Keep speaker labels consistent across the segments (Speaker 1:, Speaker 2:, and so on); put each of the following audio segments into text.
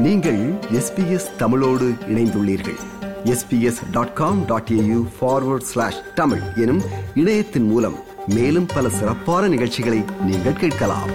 Speaker 1: நீங்கள் எஸ்பிஎஸ் தமிழோடு இணைந்துள்ளீர்கள். SBS dot com dot AU forward slash Tamil எனும் இணையத்தின் மூலம் மேலும் பல சிறப்பான நிகழ்ச்சிகளை நீங்கள் கேட்கலாம்.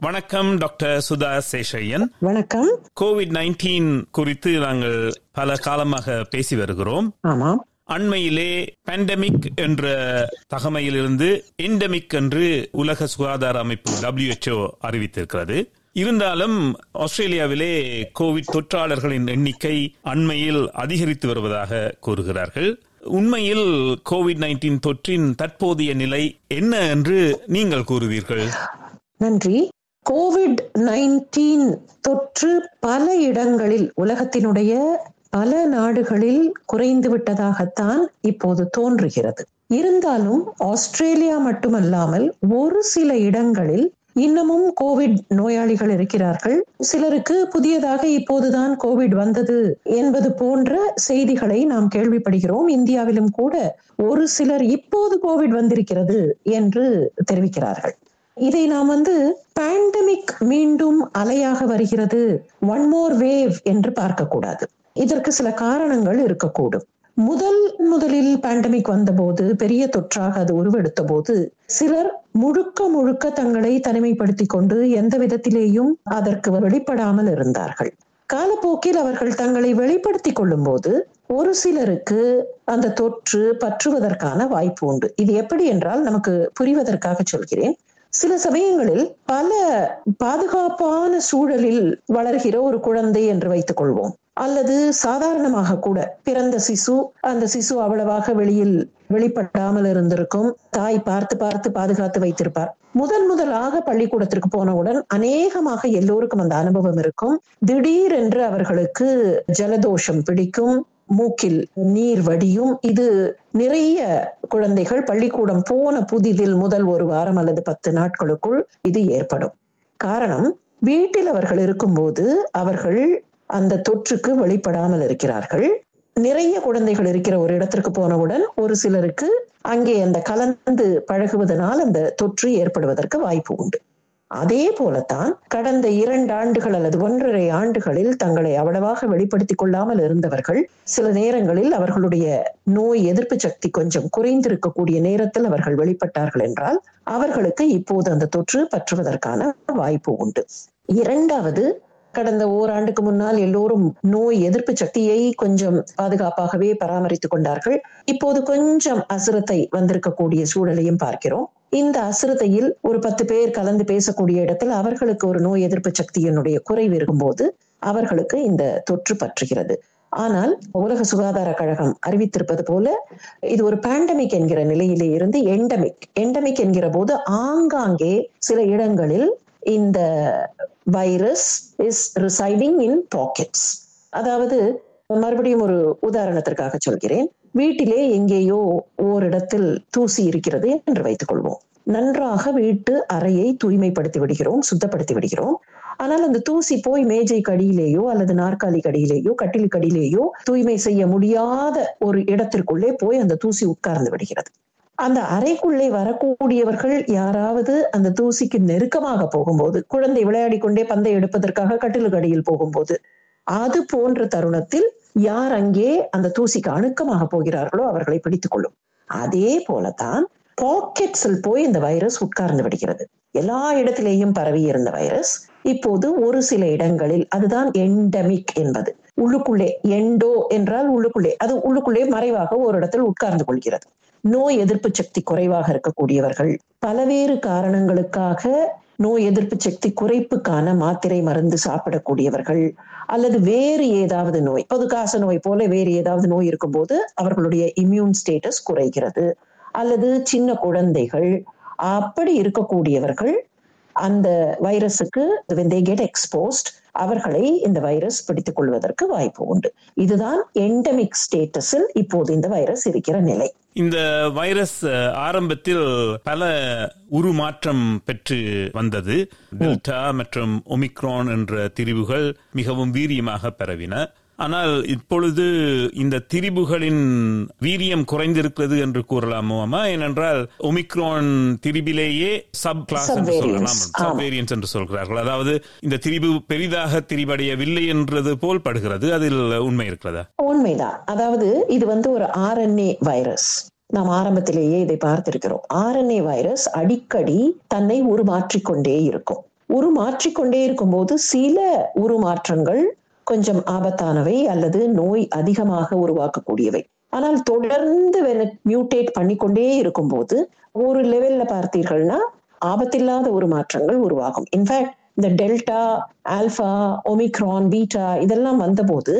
Speaker 2: வணக்கம் டாக்டர் சுதா சேஷையன்.
Speaker 3: வணக்கம்.
Speaker 2: கோவிட் நைன்டீன் குறித்து நாங்கள் பல காலமாக பேசி வருகிறோம்.
Speaker 3: ஆமாம்.
Speaker 2: அண்மையிலே பேண்டமிக் என்ற தகமையிலிருந்து எண்டமிக் என்று உலக சுகாதார அமைப்பு டபிள்யூஹெச்ஓ அறிவித்திருக்கிறது. இருந்தாலும் ஆஸ்திரேலியாவிலே கோவிட் தொற்றாளர்களின் எண்ணிக்கை அண்மையில் அதிகரித்து வருவதாக கூறுகிறார்கள். உண்மையில் கோவிட் நைன்டீன் தொற்றின் தற்போதைய நிலை என்ன என்று நீங்கள் கூறுவீர்கள்?
Speaker 3: நன்றி. கோவிட் நைன்டீன் தொற்று பல இடங்களில் உலகத்தினுடைய பல நாடுகளில் குறைந்து விட்டதாகத்தான் இப்போது தோன்றுகிறது. இருந்தாலும் ஆஸ்திரேலியா மட்டுமல்லாமல் ஒரு சில இடங்களில் இன்னமும் கோவிட் நோயாளிகள் இருக்கிறார்கள். சிலருக்கு புதியதாக இப்போதுதான் கோவிட் வந்தது என்பது போன்ற செய்திகளை நாம் கேள்விப்படுகிறோம். இந்தியாவிலும் கூட ஒரு சிலர் இப்போது கோவிட் வந்திருக்கிறது என்று தெரிவிக்கிறார்கள். இதை நாம் வந்து பேண்டமிக் மீண்டும் அலையாக வருகிறது. ஒன் மோர் வேவ் என்று பார்க்கக்கூடாது. இதற்கு சில காரணங்கள் இருக்கக்கூடும். முதல் முதலில் பேண்டமிக் வந்தபோது பெரிய தொற்றாக அது உருவெடுத்த போது சிலர் முழுக்க முழுக்க தங்களை தனிமைப்படுத்திக் கொண்டு எந்த விதத்திலேயும் அதற்கு வெளிப்படாமல் இருந்தார்கள். காலப்போக்கில் அவர்கள் தங்களை வெளிப்படுத்திக் கொள்ளும் போது ஒரு சிலருக்கு அந்த தொற்று பற்றுவதற்கான வாய்ப்பு உண்டு. இது எப்படி என்றால் நமக்கு புரிவதற்காக சொல்கிறேன். சில சமயங்களில் பல பாதுகாப்பான சூழலில் வளர்கிற ஒரு குழந்தை என்று வைத்துக் கொள்வோம். அல்லது சாதாரணமாக கூட பிறந்த சிசு அந்த சிசு அவ்வளவாக வெளியில் வெளிப்படாமல் இருந்திருக்கும். தாய் பார்த்து பார்த்து பாதுகாத்து வைத்திருப்பார். முதன் முதலாக பள்ளிக்கூடத்திற்கு போனவுடன் அநேகமாக எல்லோருக்கும் அந்த அனுபவம் இருக்கும். திடீரென்று அவர்களுக்கு ஜலதோஷம் பிடிக்கும். மூக்கில் நீர் வடியும். இது நிறைய குழந்தைகள் பள்ளிக்கூடம் போன புதிதில் முதல் ஒரு வாரம் அல்லது பத்து நாட்களுக்குள் இது ஏற்படும். காரணம் வீட்டில் அவர்கள் இருக்கும்போது அவர்கள் அந்த தொற்றுக்கு வெளிப்படாமல் இருக்கிறார்கள். நிறைய குழந்தைகள் இருக்கிற ஒரு இடத்திற்கு போனவுடன் ஒரு சிலருக்கு அங்கே அந்த கலந்து பழகுவதனால் அந்த தொற்று ஏற்படுவதற்கு வாய்ப்பு உண்டு. அதே போலத்தான் கடந்த இரண்டு ஆண்டுகள் அல்லது ஒன்றரை ஆண்டுகளில் தங்களை அவ்வளவாக வெளிப்படுத்திக் கொள்ளாமல் இருந்தவர்கள் சில நேரங்களில் அவர்களுடைய நோய் எதிர்ப்பு சக்தி கொஞ்சம் குறைந்திருக்கக்கூடிய நேரத்தில் அவர்கள் வெளிப்பட்டார்கள் என்றால் அவர்களுக்கு இப்போது அந்த தொற்று பற்றுவதற்கான வாய்ப்பு உண்டு. இரண்டாவது கடந்த ஓராண்டுக்கு முன்னால் எல்லோரும் நோய் எதிர்ப்பு சக்தியை கொஞ்சம் பாதுகாப்பாகவே பராமரித்துக் கொண்டார்கள். இப்போது கொஞ்சம் அசுரத்தை வந்திருக்கக்கூடிய சூழலையும் பார்க்கிறோம். இந்த அசுரத்தையில் ஒரு பத்து பேர் கலந்து பேசக்கூடிய இடத்தில் அவர்களுக்கு ஒரு நோய் எதிர்ப்பு சக்தியினுடைய குறைவு இருக்கும்போது அவர்களுக்கு இந்த தொற்று பற்றுகிறது. ஆனால் உலக சுகாதார கழகம் அறிவித்திருப்பது போல இது ஒரு பேண்டமிக் என்கிற நிலையிலே இருந்து எண்டமிக் எண்டமிக் என்கிற போது ஆங்காங்கே சில இடங்களில் இந்த virus is residing in pockets அதாவது மறுபடியும் ஒரு உதாரணத்திற்காக சொல்கிறேன். வீட்டிலே எங்கேயோ ஓரிடத்தில் தூசி இருக்கிறது என்று வைத்துக் கொள்வோம் நன்றாக வீட்டு அறையை தூய்மைப்படுத்தி விடுகிறோம் சுத்தப்படுத்தி விடுகிறோம். ஆனால் அந்த தூசி போய் மேஜை கடியிலேயோ அல்லது நாற்காலி கடியிலேயோ கட்டில் கடியிலேயோ தூய்மை செய்ய முடியாத ஒரு இடத்திற்குள்ளே போய் அந்த தூசி உட்கார்ந்து விடுகிறது. அந்த அறைக்குள்ளே வரக்கூடியவர்கள் யாராவது அந்த தூசிக்கு நெருக்கமாக போகும்போது குழந்தை விளையாடி கொண்டே பந்தை எடுப்பதற்காக கட்டிலுக்கடியில் போகும்போது அது போன்ற தருணத்தில் யார் அங்கே அந்த தூசிக்கு அணுக்கமாக போகிறார்களோ அவர்களை பிடித்துக் கொள்ளும். அதே போலதான் பாக்கெட்ஸில் போய் இந்த வைரஸ் உட்கார்ந்து விடுகிறது. எல்லா இடத்திலேயும் பரவி இருந்த வைரஸ் இப்போது ஒரு சில இடங்களில் அதுதான் எண்டமிக் என்பது. உள்ளுக்குள்ளே எண்டோ என்றால் உள்ளுக்குள்ளே. அது உள்ளுக்குள்ளே மறைவாக ஒரு இடத்தில் உட்கார்ந்து கொள்கிறது. நோய் எதிர்ப்பு சக்தி குறைவாக இருக்கக்கூடியவர்கள் பலவேறு காரணங்களுக்காக நோய் எதிர்ப்பு சக்தி குறைப்புக்கான மாத்திரை மருந்து சாப்பிடக்கூடியவர்கள் அல்லது வேறு ஏதாவது நோய் பொது காச நோய் போல வேறு ஏதாவது நோய் இருக்கும்போது அவர்களுடைய இம்யூன் ஸ்டேட்டஸ் குறைகிறது. அல்லது சின்ன குழந்தைகள் அப்படி இருக்கக்கூடியவர்கள் அந்த வைரஸுக்கு கெட் எக்ஸ்போஸ்ட் அவர்களை இந்த வைரஸ் பிடித்துக் கொள்வதற்கு வாய்ப்பு உண்டு. இதுதான் எண்டமிக் ஸ்டேட்டஸில் இப்போது இந்த வைரஸ் இருக்கிற நிலை.
Speaker 2: இந்த வைரஸ் ஆரம்பத்தில் பல உருமாற்றம் பெற்று வந்தது. டெல்டா மற்றும் ஒமிக்ரான் என்ற திரிவுகள் மிகவும் வீரியமாக பரவின. ஆனால் இப்பொழுது இந்த திரிபுகளின் வீரியம் குறைந்திருக்கிறது என்று கூறலாமோமா ஏனென்றால் ஒமிக்ரான் திரிபிலேயே சப் கிளாஸ் என்று. சொல்லலாம். சப் வேரியன்ஸ் என்று சொல்கிறார்கள். அதாவது இந்த திரிபு பெரிதாக திரிபடையவில்லை என்றது போல் படுகிறது. அதில் உண்மை இருக்கிறதா?
Speaker 3: உண்மைதான். அதாவது இது வந்து ஒரு ஆர்என்ஏ வைரஸ் நாம் ஆரம்பத்திலேயே இதை பார்த்திருக்கிறோம். ஆர்என்ஏ வைரஸ் அடிக்கடி தன்னை உருமாற்றிக்கொண்டே இருக்கும். உருமாற்றிக்கொண்டே இருக்கும்போது சில உருமாற்றங்கள் கொஞ்சம் ஆபத்தானவை அல்லது நோய் அதிகமாக உருவாக்கக்கூடியவை. ஆனால் தொடர்ந்து மியூட்டேட் பண்ணிக்கொண்டே இருக்கும்போது ஒரு லெவல்ல பார்த்தீர்கள்னா ஆபத்தில்லாத ஒரு மாற்றங்கள் உருவாகும். இன்ஃபேக்ட் இந்த டெல்டா ஆல்பா ஒமிக்ரான் பீட்டா இதெல்லாம் வந்தபோது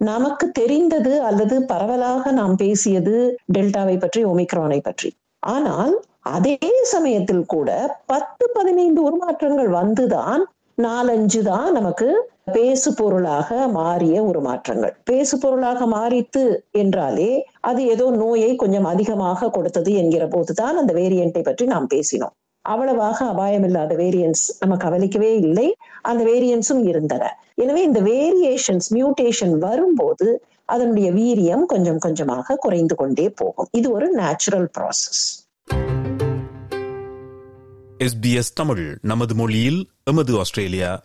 Speaker 3: நமக்கு தெரிந்தது அல்லது பரவலாக நாம் பேசியது டெல்டாவை பற்றி ஒமிக்ரானை பற்றி. ஆனால் அதே சமயத்தில் கூட பத்து பதினைந்து உருமாற்றங்கள் வந்துதான் நாலஞ்சு தான் நமக்கு பேசு பொருளாக மாறிய ஒரு மாற்றங்கள் பேசு பொருளாக மாறித்து என்றாலே அது ஏதோ நோயை கொஞ்சம் அதிகமாக கொடுத்தது என்கிற போதுதான் அந்த வேரியண்டை பற்றி நாம் பேசினோம். அவ்வளவாக அபாயம் இல்லாத வேரியன்ஸ் நம்ம கவனிக்கவே இல்லை. அந்த வேரியன்ஸும் இருந்தன. எனவே இந்த வேரியேஷன்ஸ் மியூட்டேஷன் வரும்போது அதனுடைய வீரியம் கொஞ்சம் கொஞ்சமாக குறைந்து கொண்டே போகும். இது ஒரு நேச்சுரல் ப்ராசஸ்
Speaker 2: எஸ்பிஎஸ் தமிழ் நமது மொழியில் எமது ஆஸ்திரேலியா.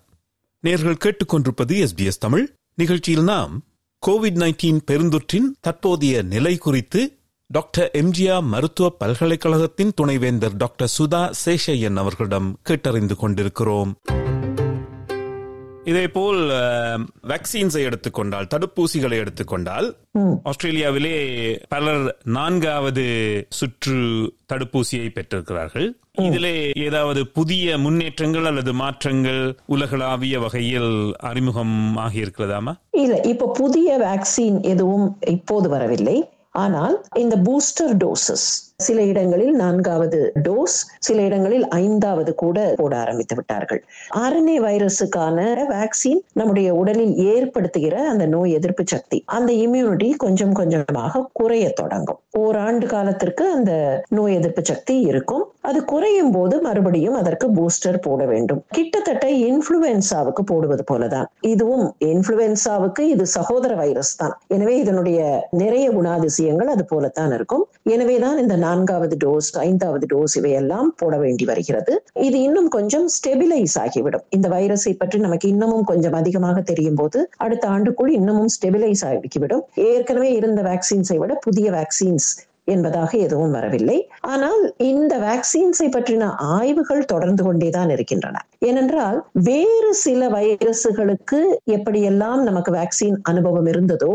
Speaker 2: நேர்கள் கேட்டுக்கொண்டிருப்பது எஸ்பிஎஸ் தமிழ். நிகழ்ச்சியில் நாம் கோவிட் நைன்டீன் பெருந்தொற்றின் தற்போதைய நிலை குறித்து டாக்டர் எம்ஜிஆர் மருத்துவ பல்கலைக்கழகத்தின் துணைவேந்தர் டாக்டர் சுதா சேஷையன் அவர்களிடம் கேட்டறிந்து கொண்டிருக்கிறோம். இதேபோல் வேக்சின்ஸை எடுத்துக்கொண்டால் தடுப்பூசிகளை எடுத்துக்கொண்டால் ஆஸ்திரேலியாவிலே பலர் நான்காவது சுற்று தடுப்பூசியை பெற்றிருக்கிறார்கள். இதிலே ஏதாவது புதிய முன்னேற்றங்கள் அல்லது மாற்றங்கள் உலகளாவிய வகையில் அறிமுகம் ஆகியிருக்கிறதாமா?
Speaker 3: இல்ல இப்ப புதிய வேக்சின் எதுவும் இப்போது வரவில்லை. ஆனால் இந்த பூஸ்டர் டோசஸ் சில இடங்களில் நான்காவது டோஸ் சில இடங்களில் ஐந்தாவது கூட போட ஆரம்பித்து விட்டார்கள். ஆர்என்ஏ வைரஸுக்கான வேக்சின் நம்முடைய உடலில் ஏற்படுத்துகிற அந்த நோய் எதிர்ப்பு சக்தி அந்த இம்யூனிட்டி கொஞ்சம் கொஞ்சமாக குறைய தொடங்கும். ஓராண்டு காலத்திற்கு அந்த நோய் எதிர்ப்பு சக்தி இருக்கும். அது குறையும் போது மறுபடியும் அதற்கு பூஸ்டர் போட வேண்டும். கிட்டத்தட்ட இன்ஃபுளுன்சாவுக்கு போடுவது போலதான். இதுவும் இன்ஃபுளுன்சாவுக்கு இது சகோதர வைரஸ் தான். எனவே இதனுடைய நிறைய குணாதிசயங்கள் அது போலத்தான் இருக்கும். எனவேதான் இந்த நான்காவது டோஸ் ஐந்தாவது டோஸ் இவையெல்லாம் போட வேண்டி வருகிறது. இது இன்னும் கொஞ்சம் ஸ்டெபிலைஸ் ஆகிவிடும். இந்த வைரஸை பற்றி நமக்கு இன்னமும் கொஞ்சம் அதிகமாக தெரியும் போது அடுத்த ஆண்டுக்குள் இன்னமும் ஸ்டெபிலைஸ் ஆகிவிடும். ஏற்கனவே இருந்த வேக்சின்ஸை விட புதிய வேக்சின்ஸ் என்பதாக எதுவும் வரவில்லை. ஆனால் இந்த வேக்சின்ஸை பற்றின ஆய்வுகள் தொடர்ந்து கொண்டேதான் இருக்கின்றன. ஏனென்றால் வேறு சில வைரசுகளுக்கு எப்படியெல்லாம் நமக்கு வேக்சின் அனுபவம் இருந்ததோ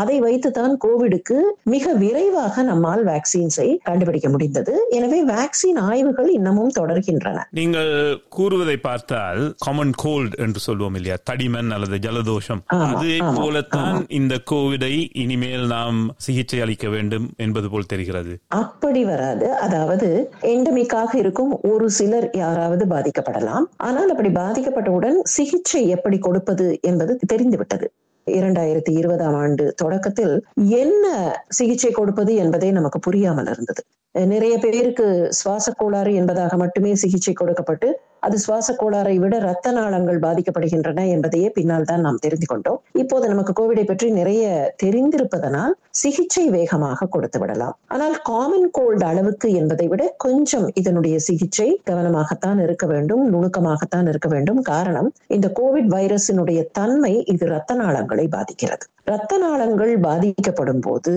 Speaker 3: அதை வைத்துதான் கோவிடுக்கு மிக விரைவாக நம்மால் வேக்சின்ஸை கண்டுபிடிக்க முடிந்தது. எனவே வேக்சின் ஆய்வுகள் இன்னமும் தொடர்கின்றன.
Speaker 2: நீங்கள் கூறுவதை பார்த்தால் காமன் கோல்ட் என்று சொல்வோம் இல்லையா? தடிமன் அல்லது ஜலதோஷம். அதே போலத்தான் இந்த கோவிடை இனிமேல் நாம் சிகிச்சை அளிக்க வேண்டும் என்பது போல் தெரிகிறது.
Speaker 3: அப்படி வராது. அதாவது எண்டமிக்காக இருக்கும் ஒரு சிலர் யாராவது பாதிக்கப்படலாம். ஆனால் அப்படி பாதிக்கப்பட்டவுடன் சிகிச்சை எப்படி கொடுப்பது என்பது தெரிந்துவிட்டது. இரண்டாயிரத்தி இருபதாம் ஆண்டு தொடக்கத்தில் என்ன சிகிச்சை கொடுப்பது என்பதே நமக்கு புரியாமல் இருந்தது. நிறைய பேருக்கு சுவாச கோளாறு என்பதாக மட்டுமே சிகிச்சை கொடுக்கப்பட்டு அது சுவாச கோளாறை விட ரத்த நாளங்கள் பாதிக்கப்படுகின்றன என்பதையே பின்னால் தான் நாம் தெரிந்து கொண்டோம். இப்போது நமக்கு கோவிடை பற்றி நிறைய தெரிந்திருப்பதனால் சிகிச்சை வேகமாக கொடுத்து விடலாம். ஆனால் காமன் கோல்டு அளவுக்கு என்பதை விட கொஞ்சம் இதனுடைய சிகிச்சை கவனமாகத்தான் இருக்க வேண்டும் நுணுக்கமாகத்தான் இருக்க வேண்டும். காரணம் இந்த கோவிட் வைரஸினுடைய தன்மை இது ரத்த நாளங்களை பாதிக்கிறது. ரத்த நாளங்கள் பாதிக்கப்படும் போது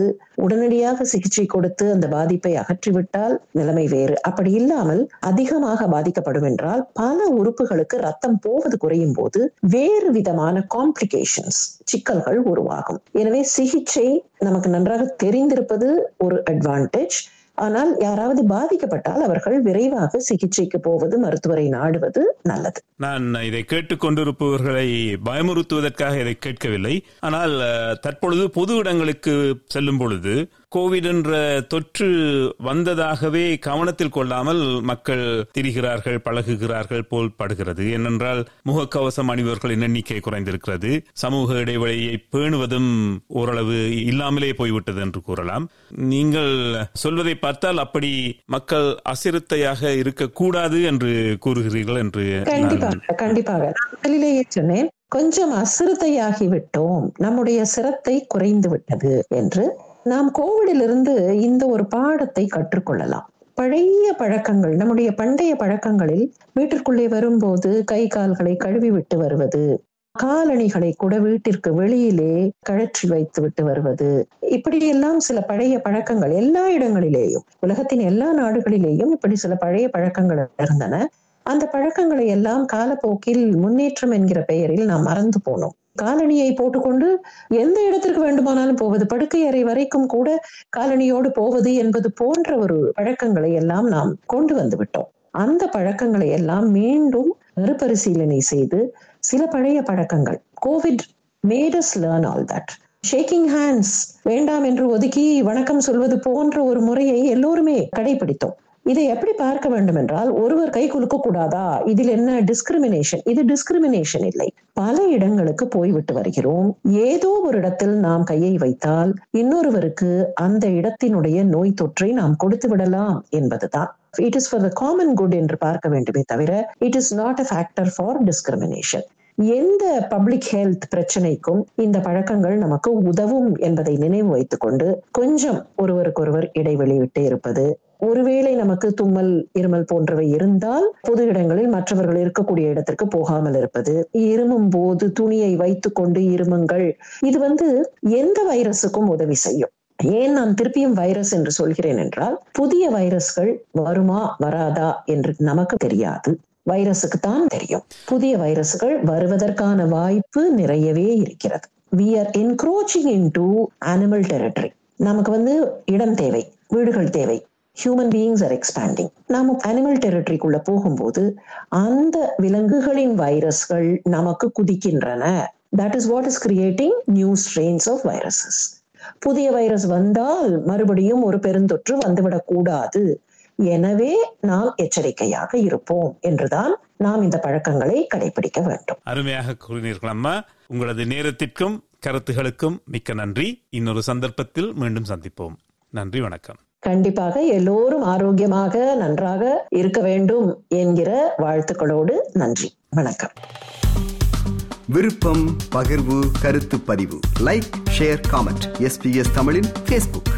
Speaker 3: உடனடியாக சிகிச்சை கொடுத்து அந்த பாதிப்பை அகற்றி பெற்றுவிட்டால் நிலைமை வேறு. அப்படி இல்லாமல் அதிகமாக பாதிக்கப்படும் என்றால் பல உறுப்புகளுக்கு ரத்தம் போவது குறையும் போது வேறு விதமான காம்ப்ளிகேஷன்ஸ் சிக்கல்கள் உருவாகும். எனவே சிகிச்சை நமக்கு நன்றாக தெரிந்திருப்பது ஒரு அட்வான்டேஜ் ஆனால் யாராவது பாதிக்கப்பட்டால் அவர்கள் விரைவாக சிகிச்சைக்கு போவது மருத்துவரை நாடுவது நல்லது.
Speaker 2: நான் இதை கேட்டுக்கொண்டிருப்பவர்களை பயமுறுத்துவதற்காக இதை கேட்கவில்லை. ஆனால் தற்பொழுது பொது இடங்களுக்கு செல்லும் பொழுது கோவிட் என்ற தொற்று வந்ததாகவே கவனத்தில் கொள்ளாமல் மக்கள் திரிகிறார்கள் பழகுகிறார்கள் போல் படுகிறது. ஏனென்றால் முகக்கவசம் அணிபவர்களின் எண்ணிக்கை குறைந்திருக்கிறது. சமூக இடைவெளியை பேணுவதும் ஓரளவு இல்லாமலே போய்விட்டது என்று கூறலாம். நீங்கள் சொல்வதை பார்த்தால் அப்படி மக்கள் அசிரத்தையாக இருக்கக்கூடாது என்று கூறுகிறீர்கள் என்று
Speaker 3: கண்டிப்பாக. கண்டிப்பாக முதலிலேயே சொன்னேன் கொஞ்சம் அசிரத்தையாகி விட்டோம் நம்முடைய சிரத்தை குறைந்து விட்டது என்று நாம் கோவிடிலிருந்து இந்த ஒரு பாடத்தை கற்றுக்கொள்ளலாம். பழைய பழக்கங்கள் நம்முடைய பண்டைய பழக்கங்களில் வீட்டிற்குள்ளே வரும்போது கை கால்களை கழுவி விட்டு வருவது காலணிகளை கூட வீட்டிற்கு வெளியிலே கழற்றி வைத்து விட்டு வருவது இப்படியெல்லாம் சில பழைய பழக்கங்கள் எல்லா இடங்களிலேயும் உலகத்தின் எல்லா நாடுகளிலேயும் இப்படி சில பழைய பழக்கங்கள் இருந்தன. அந்த பழக்கங்களை எல்லாம் காலப்போக்கில் முன்னேற்றம் என்கிற பெயரில் நாம் மறந்து போனோம். காலணியை போட்டுக்கொண்டு எந்த இடத்திற்கு வேண்டுமானாலும் போவது படுக்கை அறை வரைக்கும் கூட காலணியோடு போவது என்பது போன்ற ஒரு பழக்கங்களை எல்லாம் நாம் கொண்டு வந்து விட்டோம். அந்த பழக்கங்களை எல்லாம் மீண்டும் மறுபரிசீலனை செய்து சில பழைய பழக்கங்கள். COVID made us learn all that shaking hands வேண்டாம் என்று ஒதுக்கி வணக்கம் சொல்வது போன்ற ஒரு முறையை எல்லோருமே கடைபிடித்தோம். இதை எப்படி பார்க்க வேண்டும் என்றால் ஒருவர் கை குலுக்க கூடாதா இதில் என்ன டிஸ்கிரிமினேஷன் இது டிஸ்கிரிமினேஷன் இல்லை. பல இடங்களுக்கு போய்விட்டு வருகிறோம். ஏதோ ஒரு இடத்தில் நாம் கையை வைத்தால் இன்னொருவருக்கு அந்த இடத்தினுடைய நோய் தொற்றை நாம் கொடுத்து விடலாம் என்பதுதான். It is for the common good என்று பார்க்க வேண்டுமே தவிர it is not a factor for discrimination எந்த பப்ளிக் ஹெல்த் பிரச்சனைக்கும் இந்த பழக்கங்கள் நமக்கு உதவும் என்பதை நினைவு வைத்துக் கொண்டு கொஞ்சம் ஒருவருக்கொருவர் இடைவெளி விட்டு இருப்பது ஒருவேளை நமக்கு தும்மல் இருமல் போன்றவை இருந்தால் பொது இடங்களில் மற்றவர்கள் இருக்கக்கூடிய இடத்திற்கு போகாமல் இருப்பது. இருமும் போது துணியை வைத்துக் கொண்டு இருமுங்கள். இது வந்து எந்த வைரஸுக்கும் உதவி செய்யும். ஏன் நான் திருப்பியும் வைரஸ் என்று சொல்கிறேன் என்றால் புதிய வைரஸ்கள் வருமா வராதா என்று நமக்கு தெரியாது. வைரஸுக்கு தான் தெரியும். புதிய வைரஸ்கள் வருவதற்கான வாய்ப்பு நிறையவே இருக்கிறது. We are encroaching into animal territory நமக்கு வந்து இடம் தேவை வீடுகள் தேவை. ஹியூமன் பீயிங்ஸ் ஆர் எக்ஸ்பேண்டிங் நாம அனிமல் டெரிட்டரிக்குள்ள போகும்போது அந்த விலங்குகளின் வைரஸ்கள் நமக்கு குதிக்கின்றன. That is what is creating new strains of viruses புதிய வைரஸ் வந்தால் மறுபடியும் ஒரு பெருந்தொற்று வந்துவிடக் கூடாது எனவே நாம் எச்சரிக்கையாக இருப்போம் என்றுதான் நாம் இந்த பழக்கங்களை கடைபிடிக்க வேண்டும்.
Speaker 2: அருமையாக கூறினீர்கள் அம்மா. உங்களது நேரத்திற்கும் கருத்துகளுக்கும் மிக்க நன்றி. இன்னொரு சந்தர்ப்பத்தில் மீண்டும் சந்திப்போம். நன்றி வணக்கம்.
Speaker 3: கண்டிப்பாக எல்லோரும் ஆரோக்கியமாக நன்றாக இருக்க வேண்டும் என்கிற வாழ்த்துக்களோடு நன்றி. வணக்கம்.
Speaker 1: விருப்பம் பகிர்வு கருத்து பதிவு. லைக் ஷேர் காமெண்ட் எஸ்பிஎஸ் தமிழின் பேஸ்புக்